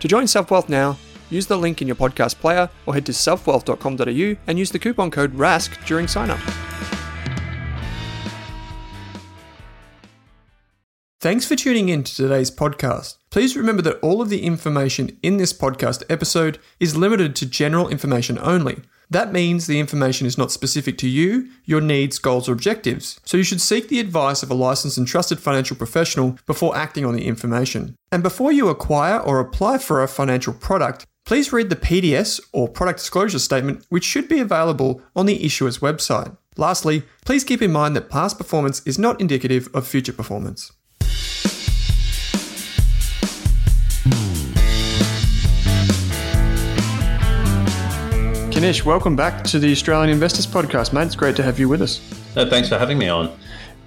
To join SelfWealth now, use the link in your podcast player or head to selfwealth.com.au and use the coupon code RASK during sign up. Thanks for tuning in to today's podcast. Please remember that all of the information in this podcast episode is limited to general information only. That means the information is not specific to you, your needs, goals, or objectives. So you should seek the advice of a licensed and trusted financial professional before acting on the information. And before you acquire or apply for a financial product, please read the PDS or product disclosure statement, which should be available on the issuer's website. Lastly, please keep in mind that past performance is not indicative of future performance. Kanish, welcome back to the Australian Investors Podcast, mate. It's great to have you with us. Uh, thanks for having me on.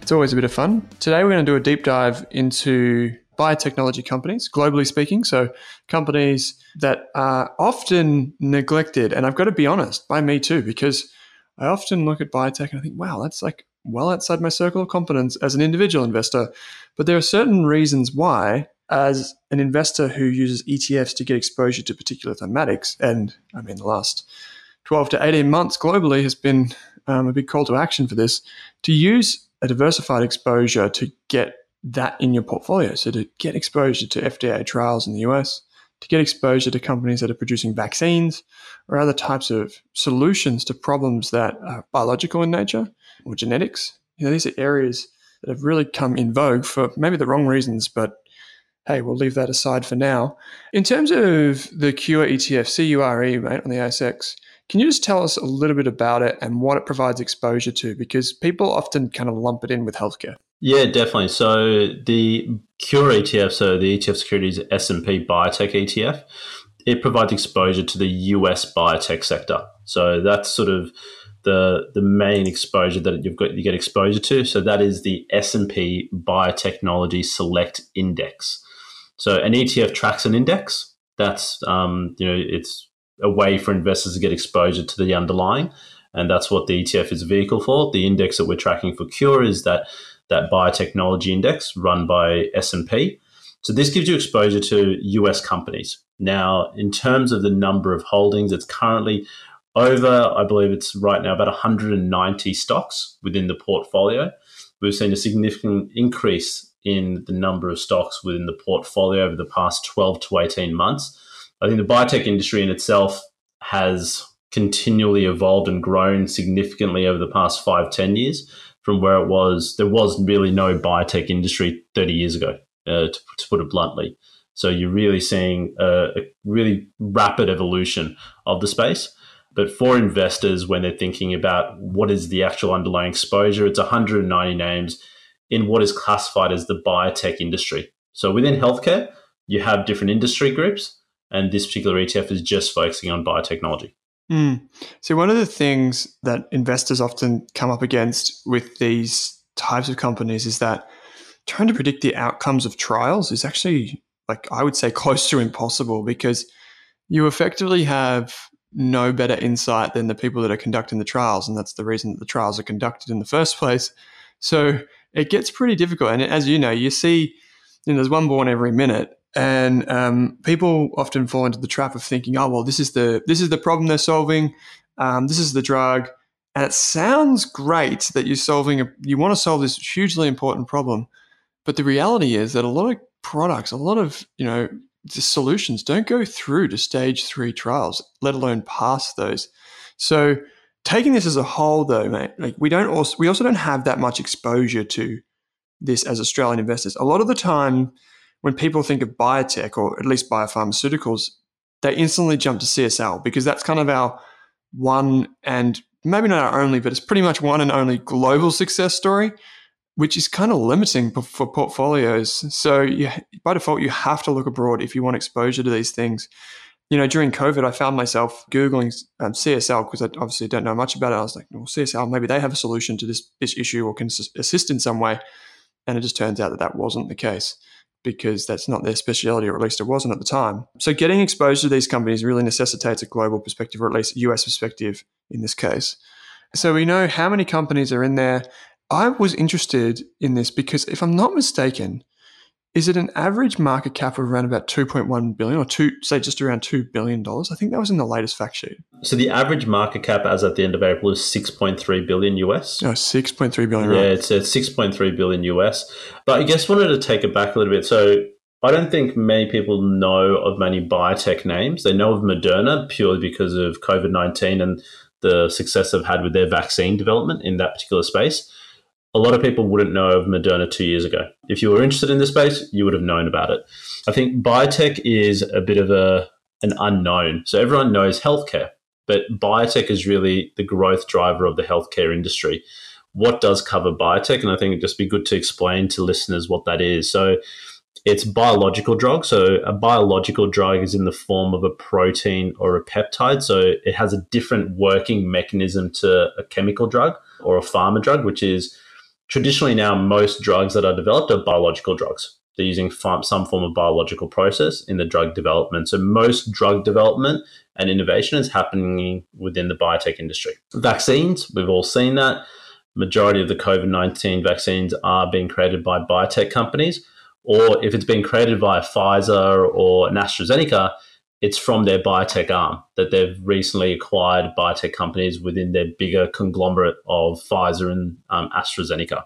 It's always a bit of fun. Today, we're going to do a deep dive into biotechnology companies, globally speaking. So, companies that are often neglected. And I've got to be honest, by me too, because I often look at biotech and I think, wow, that's like well outside my circle of competence as an individual investor. But there are certain reasons why, as an investor who uses ETFs to get exposure to particular thematics, and I mean, the last 12 to 18 months globally has been um, a big call to action for this to use a diversified exposure to get that in your portfolio. So to get exposure to FDA trials in the US, to get exposure to companies that are producing vaccines or other types of solutions to problems that are biological in nature or genetics. You know, these are areas that have really come in vogue for maybe the wrong reasons, but hey, we'll leave that aside for now. In terms of the Cure ETF, CURE, mate, on the ASX, can you just tell us a little bit about it and what it provides exposure to? Because people often kind of lump it in with healthcare. Yeah, definitely. So the Cure ETF, so the ETF Securities S&P Biotech ETF, it provides exposure to the US biotech sector. So that's sort of the the main exposure that you've got you get exposure to. So that is the S&P Biotechnology Select Index. So an ETF tracks an index. That's um, you know it's a way for investors to get exposure to the underlying, and that's what the ETF is a vehicle for. The index that we're tracking for Cure is that that biotechnology index run by S&P. So this gives you exposure to US companies. Now, in terms of the number of holdings, it's currently over, I believe it's right now about 190 stocks within the portfolio, we've seen a significant increase in the number of stocks within the portfolio over the past 12 to 18 months. I think the biotech industry in itself has continually evolved and grown significantly over the past five, 10 years from where it was. There was really no biotech industry 30 years ago, uh, to, to, put it bluntly. So you're really seeing a, a really rapid evolution of the space. But for investors, when they're thinking about what is the actual underlying exposure, it's 190 names in what is classified as the biotech industry. So within healthcare, you have different industry groups, and this particular ETF is just focusing on biotechnology. Mm. So, one of the things that investors often come up against with these types of companies is that trying to predict the outcomes of trials is actually, like, I would say, close to impossible because you effectively have no better insight than the people that are conducting the trials. And that's the reason that the trials are conducted in the first place. So, it gets pretty difficult. And as you know, you see, you know, there's one born every minute. And um, people often fall into the trap of thinking, "Oh, well, this is the this is the problem they're solving. Um, this is the drug." And it sounds great that you're solving a you want to solve this hugely important problem, but the reality is that a lot of products, a lot of you know solutions don't go through to stage three trials, let alone pass those. So taking this as a whole, though, mate, like we don't also we also don't have that much exposure to this as Australian investors. A lot of the time when people think of biotech or at least biopharmaceuticals, they instantly jump to CSL because that's kind of our one and maybe not our only, but it's pretty much one and only global success story, which is kind of limiting for portfolios. So by default, you have to look abroad if you want exposure to these things. You know, during COVID, I found myself Googling um, CSL because I obviously don't know much about it. I was like, well, CSL, maybe they have a solution to this, this issue or can assist in some way. And it just turns out that that wasn't the case because that's not their specialty, or at least it wasn't at the time. So, getting exposed to these companies really necessitates a global perspective, or at least a US perspective in this case. So, we know how many companies are in there. I was interested in this because, if I'm not mistaken, is it an average market cap of around about 2.1 billion or two say just around 2 billion dollars? I think that was in the latest fact sheet. So the average market cap as at the end of april is 6.3 billion us oh 6.3 billion yeah right. it's at 6.3 billion us but i guess wanted to take it back a little bit. So I don't think many people know of many biotech names. They know of Moderna purely because of COVID 19 and the success they've had with their vaccine development in that particular space a lot of people wouldn't know of Moderna two years ago. If you were interested in this space, you would have known about it. I think biotech is a bit of a an unknown. So everyone knows healthcare, but biotech is really the growth driver of the healthcare industry. What does cover biotech? And I think it'd just be good to explain to listeners what that is. So it's biological drug. So a biological drug is in the form of a protein or a peptide. So it has a different working mechanism to a chemical drug or a pharma drug, which is traditionally now most drugs that are developed are biological drugs. They're using some form of biological process in the drug development. So most drug development and innovation is happening within the biotech industry. Vaccines, we've all seen that. Majority of the COVID 19 vaccines are being created by biotech companies, or if it's being created by Pfizer or an AstraZeneca, it's from their biotech arm that they've recently acquired biotech companies within their bigger conglomerate of Pfizer and um, AstraZeneca.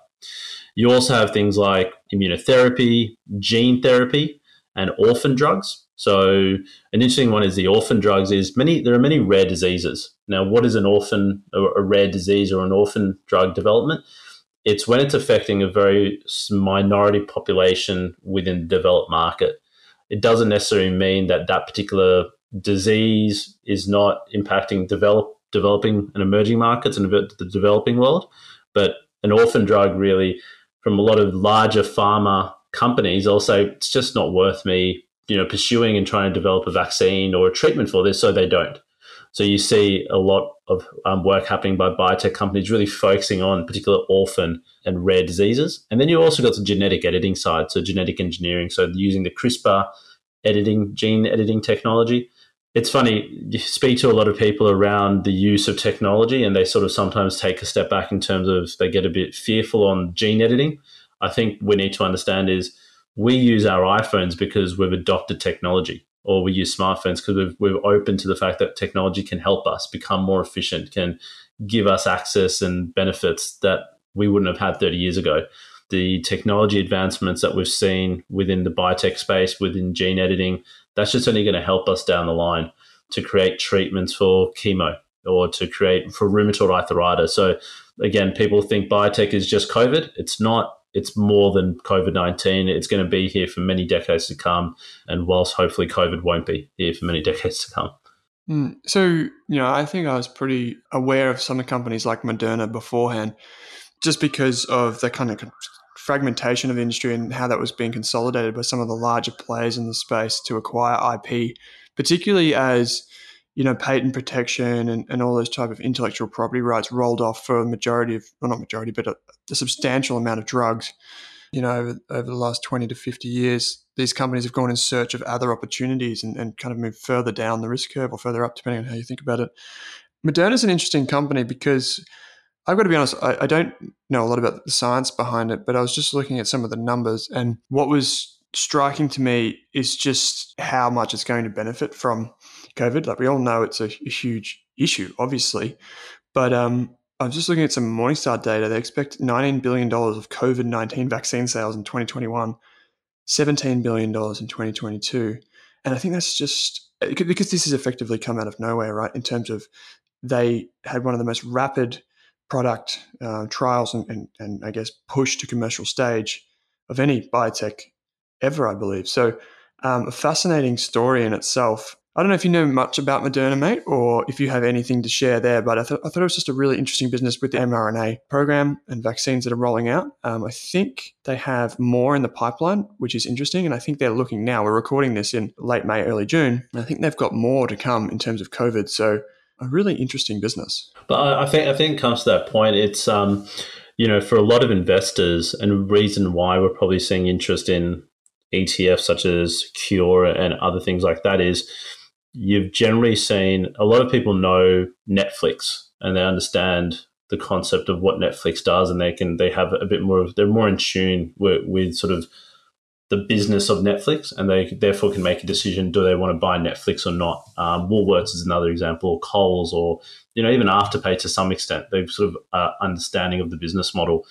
You also have things like immunotherapy, gene therapy, and orphan drugs. So an interesting one is the orphan drugs is many there are many rare diseases. Now, what is an orphan a rare disease or an orphan drug development? It's when it's affecting a very minority population within the developed market it doesn't necessarily mean that that particular disease is not impacting develop, developing and emerging markets and the developing world. But an orphan drug really, from a lot of larger pharma companies, say it's just not worth me, you know, pursuing and trying to develop a vaccine or a treatment for this, so they don't. So you see a lot of um, work happening by biotech companies really focusing on particular orphan and rare diseases. And then you also got the genetic editing side, so genetic engineering, so using the CRISPR editing, gene editing technology. It's funny, you speak to a lot of people around the use of technology, and they sort of sometimes take a step back in terms of they get a bit fearful on gene editing. I think we need to understand is we use our iPhones because we've adopted technology or we use smartphones because we've, we're open to the fact that technology can help us become more efficient, can give us access and benefits that we wouldn't have had 30 years ago. The technology advancements that we've seen within the biotech space, within gene editing, that's just only going to help us down the line to create treatments for chemo or to create for rheumatoid arthritis. So again, people think biotech is just COVID. It's not. It's more than COVID 19. It's going to be here for many decades to come. And whilst hopefully COVID won't be here for many decades to come. Mm. So, you know, I think I was pretty aware of some of the companies like Moderna beforehand, just because of the kind of fragmentation of the industry and how that was being consolidated by some of the larger players in the space to acquire IP, particularly as you know patent protection and, and all those type of intellectual property rights rolled off for a majority of well not majority but a, a substantial amount of drugs you know over, over, the last 20 to 50 years these companies have gone in search of other opportunities and, and kind of moved further down the risk curve or further up depending on how you think about it moderna is an interesting company because I've got to be honest, I, I, don't know a lot about the science behind it, but I was just looking at some of the numbers. And what was striking to me is just how much it's going to benefit from COVID. Like we all know it's a, a huge issue, obviously. But um, I was just looking at some Morningstar data. They expect $19 billion of COVID 19 vaccine sales in 2021, $17 billion in 2022. And I think that's just because this has effectively come out of nowhere, right? In terms of they had one of the most rapid product uh, trials and, and, and I guess push to commercial stage of any biotech ever, I believe. So, um, a fascinating story in itself. I don't know if you know much about Moderna, mate, or if you have anything to share there, but I, th- I thought it was just a really interesting business with the mRNA program and vaccines that are rolling out. Um, I think they have more in the pipeline, which is interesting. And I think they're looking now, we're recording this in late May, early June. I think they've got more to come in terms of COVID. So, a really interesting business. But I think, I think comes to that point. It's, um, you know, for a lot of investors, and reason why we're probably seeing interest in ETFs such as Cure and other things like that is you've generally seen a lot of people know Netflix and they understand the concept of what Netflix does and they can they have a bit more of they're more in tune with, with sort of the business of Netflix and they therefore can make a decision do they want to buy Netflix or not. Um, Woolworths is another example, or Coles, or you know even Afterpay to some extent. They've sort of uh, understanding of the business model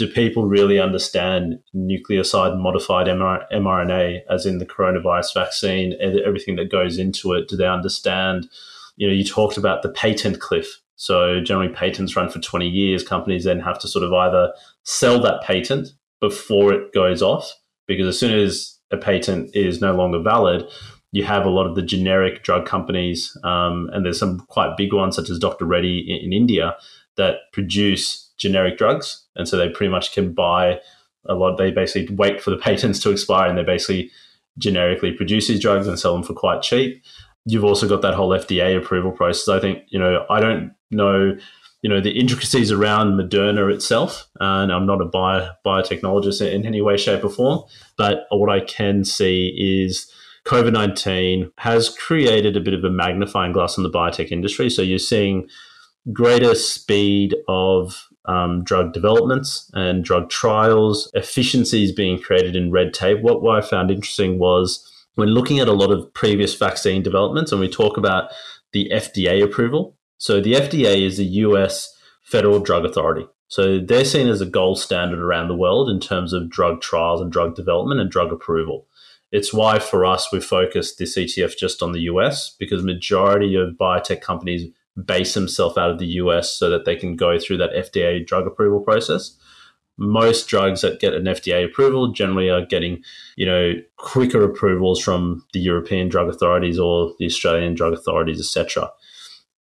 do people really understand nucleoside modified mRNA, as in the coronavirus vaccine, and everything that goes into it? Do they understand? You know, you talked about the patent cliff. So generally, patents run for 20 years. Companies then have to sort of either sell that patent before it goes off, because as soon as a patent is no longer valid, you have a lot of the generic drug companies, um, and there's some quite big ones such as Dr. Reddy in, in India that produce generic drugs, and so they pretty much can buy a lot. They basically wait for the patents to expire, and they basically generically produce these drugs and sell them for quite cheap. You've also got that whole FDA approval process. I think you know I don't know you know the intricacies around Moderna itself, and I'm not a bio, biotechnologist in any way, shape, or form. But what I can see is COVID 19 has created a bit of a magnifying glass on the biotech industry. So you're seeing greater speed of um, drug developments and drug trials, efficiencies being created in red tape. What, what I found interesting was when looking at a lot of previous vaccine developments, and we talk about the FDA approval. So the FDA is the US Federal Drug Authority. So they're seen as a gold standard around the world in terms of drug trials and drug development and drug approval. It's why for us we focused this ETF just on the US because majority of biotech companies base himself out of the US so that they can go through that FDA drug approval process. Most drugs that get an FDA approval generally are getting, you know, quicker approvals from the European drug authorities or the Australian drug authorities, etc.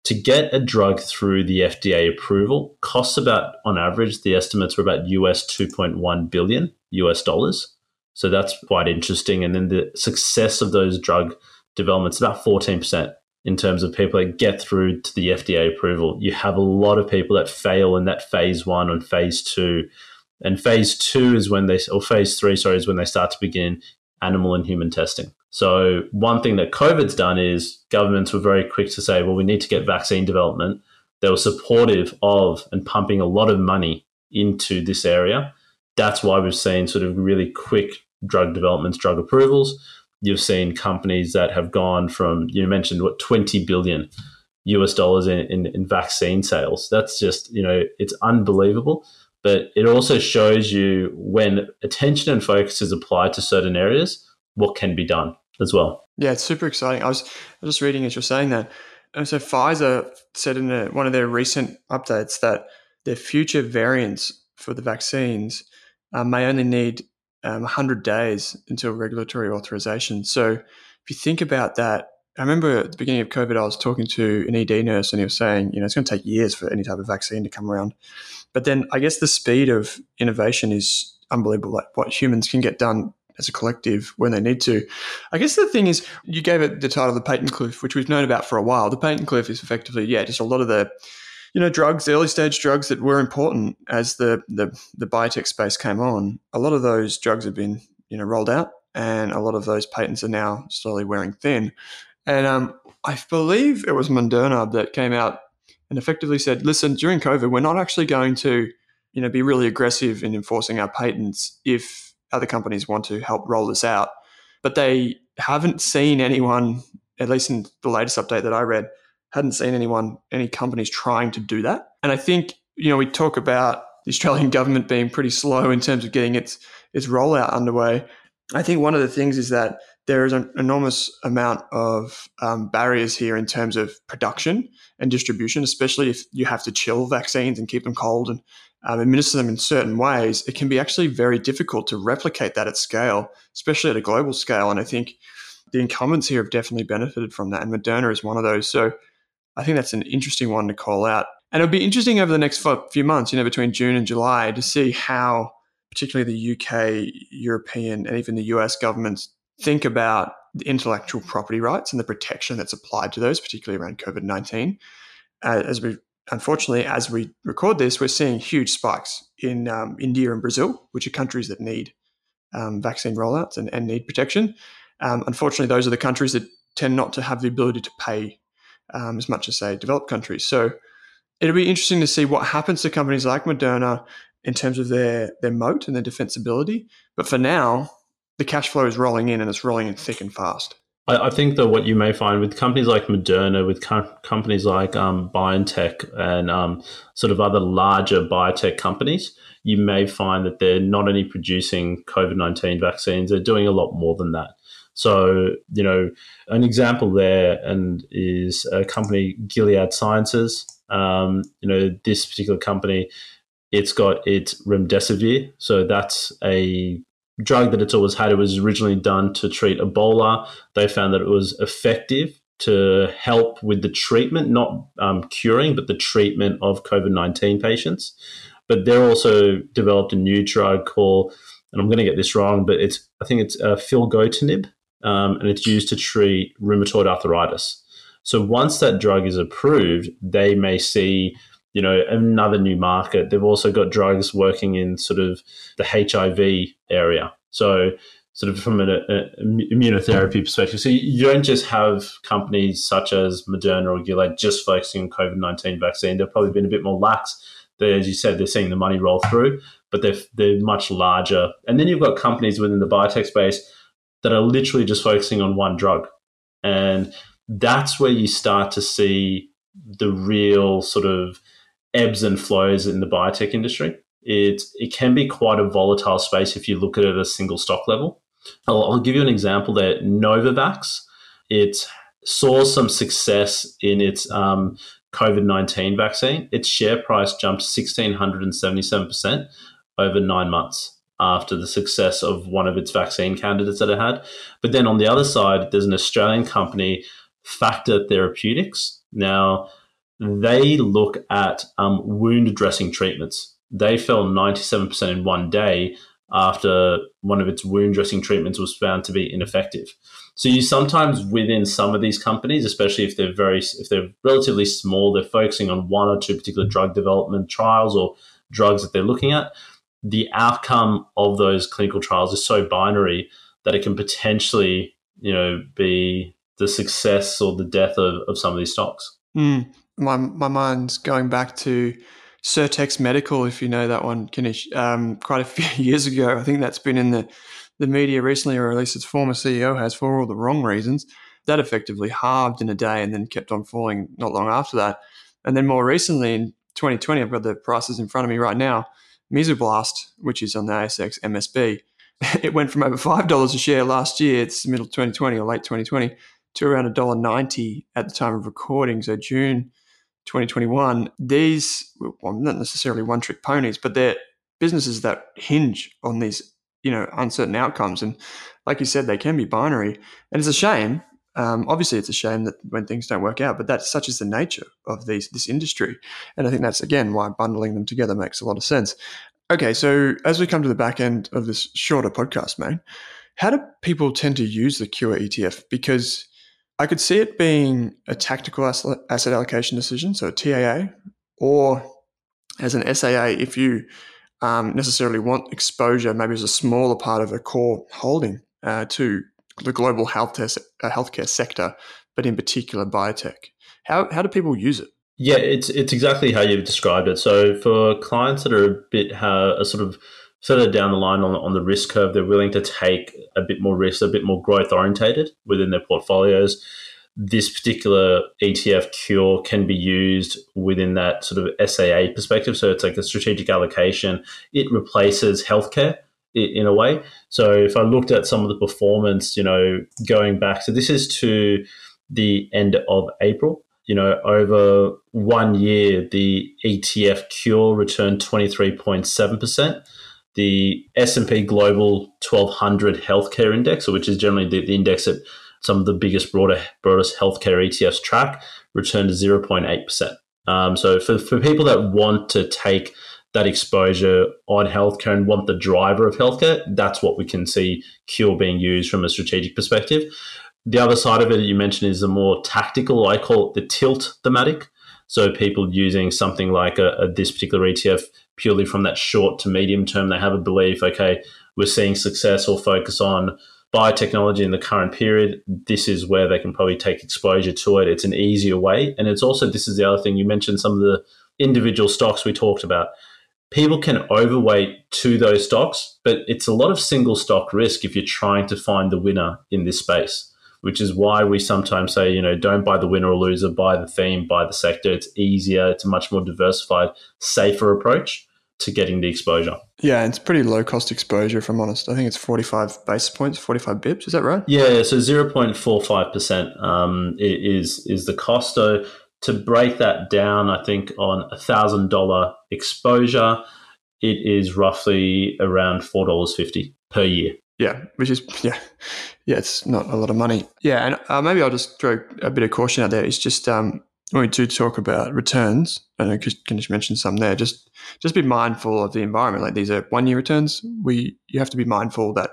To get a drug through the FDA approval costs about, on average, the estimates were about US 2.1 billion US dollars. So that's quite interesting. And then the success of those drug developments about 14% in terms of people that get through to the FDA approval. You have a lot of people that fail in that phase one and phase two. And phase two is when they, or phase three, sorry, is when they start to begin animal and human testing. So, one thing that COVID's done is governments were very quick to say, well, we need to get vaccine development. They were supportive of and pumping a lot of money into this area. That's why we've seen sort of really quick drug developments, drug approvals you've seen companies that have gone from you mentioned what 20 billion US dollars in, in, in, vaccine sales. That's just, you know, it's unbelievable. but it also shows you when attention and focus is applied to certain areas, what can be done as well. Yeah, it's super exciting. I was, I was just reading as you're saying that. And so Pfizer said in a, one of their recent updates that their future variants for the vaccines uh, may only need um, 100 days until regulatory authorization. So if you think about that, I remember at the beginning of COVID, I was talking to an ED nurse and he was saying, you know, it's going to take years for any type of vaccine to come around. But then I guess the speed of innovation is unbelievable. Like what humans can get done as a collective when they need to. I guess the thing is, you gave it the title, of the patent cliff, which we've known about for a while. The patent cliff is effectively, yeah, just a lot of the, you know, drugs, early stage drugs that were important as the the, the biotech space came on. A lot of those drugs have been, you know, rolled out, and a lot of those patents are now slowly wearing thin. And um, I believe it was Moderna that came out and effectively said, "Listen, during COVID, we're not actually going to." You know, be really aggressive in enforcing our patents if other companies want to help roll this out, but they haven't seen anyone, at least in the latest update that I read, hadn't seen anyone, any companies trying to do that. And I think, you know, we talk about the Australian government being pretty slow in terms of getting its its rollout underway. I think one of the things is that there is an enormous amount of um, barriers here in terms of production and distribution, especially if you have to chill vaccines and keep them cold and um, administer them in certain ways, it can be actually very difficult to replicate that at scale, especially at a global scale. And I think the incumbents here have definitely benefited from that. And Moderna is one of those. So I think that's an interesting one to call out. And it'll be interesting over the next few months, you know, between June and July, to see how, particularly the UK, European, and even the US governments think about the intellectual property rights and the protection that's applied to those, particularly around COVID 19. Uh, as we unfortunately, as we record this, we're seeing huge spikes in um, India and Brazil, which are countries that need um, vaccine rollouts and, and need protection. Um, unfortunately, those are the countries that tend not to have the ability to pay um, as much as, say, developed countries. So it'll be interesting to see what happens to companies like Moderna in terms of their, their moat and their defensibility. But for now, the cash flow is rolling in and it's rolling in thick and fast. I, I think that what you may find with companies like Moderna, with com- companies like um, BioNTech and um, sort of other larger biotech companies, you may find that they're not only producing COVID 19 vaccines, they're doing a lot more than that. So, you know, an example there and is a company, Gilead Sciences. Um, you know, this particular company, it's got its remdesivir. So that's a drug that it's always had. It was originally done to treat Ebola. They found that it was effective to help with the treatment, not um, curing, but the treatment of COVID 19 patients. But they're also developed a new drug called, and I'm going to get this wrong, but it's I think it's uh, filgotinib, um, and it's used to treat rheumatoid arthritis. So once that drug is approved, they may see you know another new market. They've also got drugs working in sort of the HIV area. So sort of from an a, immunotherapy perspective. So you don't just have companies such as Moderna or Gilead just focusing on COVID nineteen vaccine. They've probably been a bit more lax. They, as you said, they're seeing the money roll through, but they're they're much larger. And then you've got companies within the biotech space that are literally just focusing on one drug, and that's where you start to see the real sort of ebbs and flows in the biotech industry. It, it can be quite a volatile space if you look at it at a single stock level. I'll, I'll give you an example there. Novavax, it saw some success in its um, COVID 19 vaccine. Its share price jumped 1,677% over nine months after the success of one of its vaccine candidates that it had. But then on the other side, there's an Australian company, Factor Therapeutics. Now, they look at um, wound dressing treatments. They fell 97% in one day after one of its wound dressing treatments was found to be ineffective. So you sometimes within some of these companies, especially if they're very if they're relatively small, they're focusing on one or two particular drug development trials or drugs that they're looking at. The outcome of those clinical trials is so binary that it can potentially, you know, be the success or the death of, of some of these stocks. Mm my my mind's going back to Sirtex Medical, if you know that one, um, quite a few years ago. I think that's been in the, the media recently, or at least its former CEO has, for all the wrong reasons. That effectively halved in a day and then kept on falling not long after that. And then more recently in 2020, I've got the prices in front of me right now. Mesoblast, which is on the ASX MSB, it went from over five dollars a share last year, it's the middle of 2020 or late 2020, to around $1.90 at the time of recording, so June 2021. These, well, not necessarily one trick ponies, but they're businesses that hinge on these, you know, uncertain outcomes. And like you said, they can be binary. And it's a shame. Um, obviously, it's a shame that when things don't work out, but that's such is the nature of these this industry. And I think that's again why bundling them together makes a lot of sense. Okay, so as we come to the back end of this shorter podcast, man, how do people tend to use the Cure ETF? Because I could see it being a tactical asset allocation decision, so a TAA, or as an SAA if you um, necessarily want exposure, maybe as a smaller part of a core holding uh, to the global healthcare, uh, healthcare sector, but in particular biotech. How, how do people use it? Yeah, it's it's exactly how you've described it. So for clients that are a bit uh, a sort of further down the line on, on the risk curve, they're willing to take a bit more risk, a bit more growth orientated within their portfolios. This particular ETF cure can be used within that sort of SAA perspective. So it's like a strategic allocation. It replaces healthcare in a way. So if I looked at some of the performance, you know, going back, so this is to the end of April you know, over one year, the ETF Cure returned 23.7%. The S&P Global 1200 Healthcare Index, which is generally the, the index that some of the biggest, broader, broadest healthcare ETFs track, returned 0.8%. Um, so for, for people that want to take that exposure on healthcare and want the driver of healthcare, that's what we can see Cure being used from a strategic perspective. The other side of it that you mentioned is the more tactical. I call it the tilt thematic. So people using something like a, a, this particular ETF purely from that short to medium term, they have a belief, okay, we're seeing success or focus on biotechnology in the current period. This is where they can probably take exposure to it. It's an easier way. And it's also, this is the other thing you mentioned, some of the individual stocks we talked about. People can overweight to those stocks, but it's a lot of single stock risk if you're trying to find the winner in this space which is why we sometimes say, you know, don't buy the winner or loser, buy the theme, buy the sector. It's easier, it's a much more diversified, safer approach to getting the exposure. Yeah, it's pretty low cost exposure, if I'm honest. I think it's 45 basis points, 45 bips. Is that right? Yeah, so 0.45% um, is, is the cost. So to break that down, I think on a $1,000 exposure, it is roughly around $4.50 per year. Yeah, which is yeah, yeah, it's not a lot of money. Yeah, and uh, maybe I'll just throw a bit of caution out there. It's just um, when we do talk about returns, and I can just mention some there. Just just be mindful of the environment. Like these are one year returns. We you have to be mindful that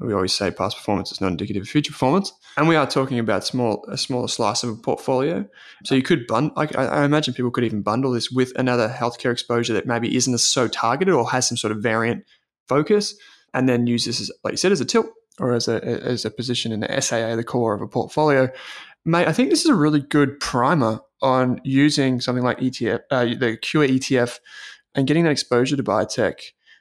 we always say past performance is not indicative of future performance, and we are talking about small a smaller slice of a portfolio. So you could bundle. I, I imagine people could even bundle this with another healthcare exposure that maybe isn't so targeted or has some sort of variant focus and then use this as, like you said, as a tilt or as a as a position in the SAA, the core of a portfolio. Mate, I think this is a really good primer on using something like ETF, uh, the Cure ETF, and getting that exposure to biotech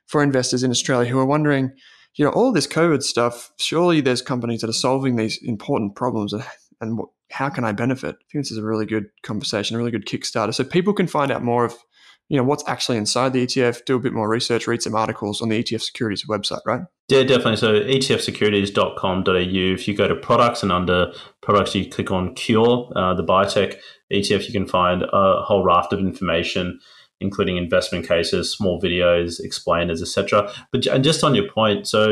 for investors in Australia who are wondering, you know, all this COVID stuff. Surely there's companies that are solving these important problems, and, and how can I benefit? I think this is a really good conversation, a really good Kickstarter, so people can find out more of you know what's actually inside the ETF, do a bit more research, read some articles on the ETF Securities website, right? Yeah, definitely. So etfsecurities.com.au. If you go to products and under products, you click on Cure, uh, the biotech ETF, you can find a whole raft of information, including investment cases, small videos, explainers, etc. But and just on your point, so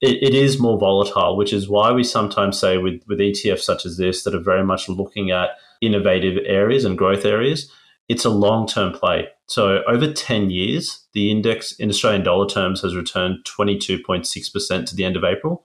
it, it is more volatile, which is why we sometimes say with with ETFs such as this that are very much looking at innovative areas and growth areas it's a long term play. So over 10 years, the index in Australian dollar terms has returned 22.6% to the end of April.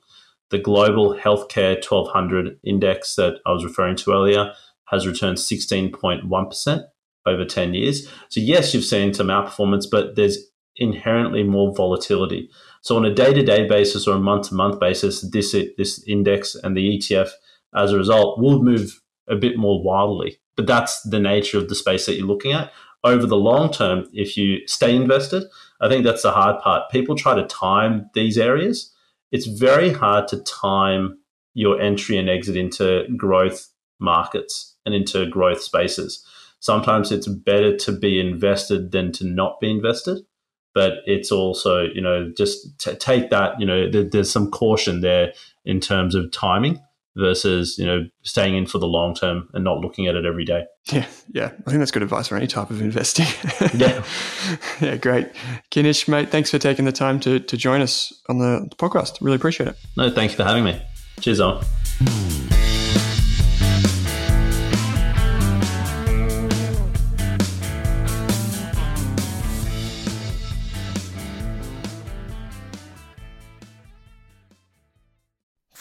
The global healthcare 1200 index that I was referring to earlier has returned 16.1% over 10 years. So, yes, you've seen some outperformance, but there's inherently more volatility. So, on a day to day basis or a month to month basis, this, this index and the ETF as a result will move a bit more wildly. But that's the nature of the space that you're looking at. Over the long term, if you stay invested, I think that's the hard part. People try to time these areas. It's very hard to time your entry and exit into growth markets and into growth spaces. Sometimes it's better to be invested than to not be invested. but it's also you know just t- take that you know th- there's some caution there in terms of timing versus you know staying in for the long term and not looking at it every day. Yeah, yeah. I think that's good advice for any type of investing. yeah, yeah, great. Kanish, mate, thanks for taking the time to to join us Owen the podcast. Really appreciate it. No, thank you for having me. Cheers, on.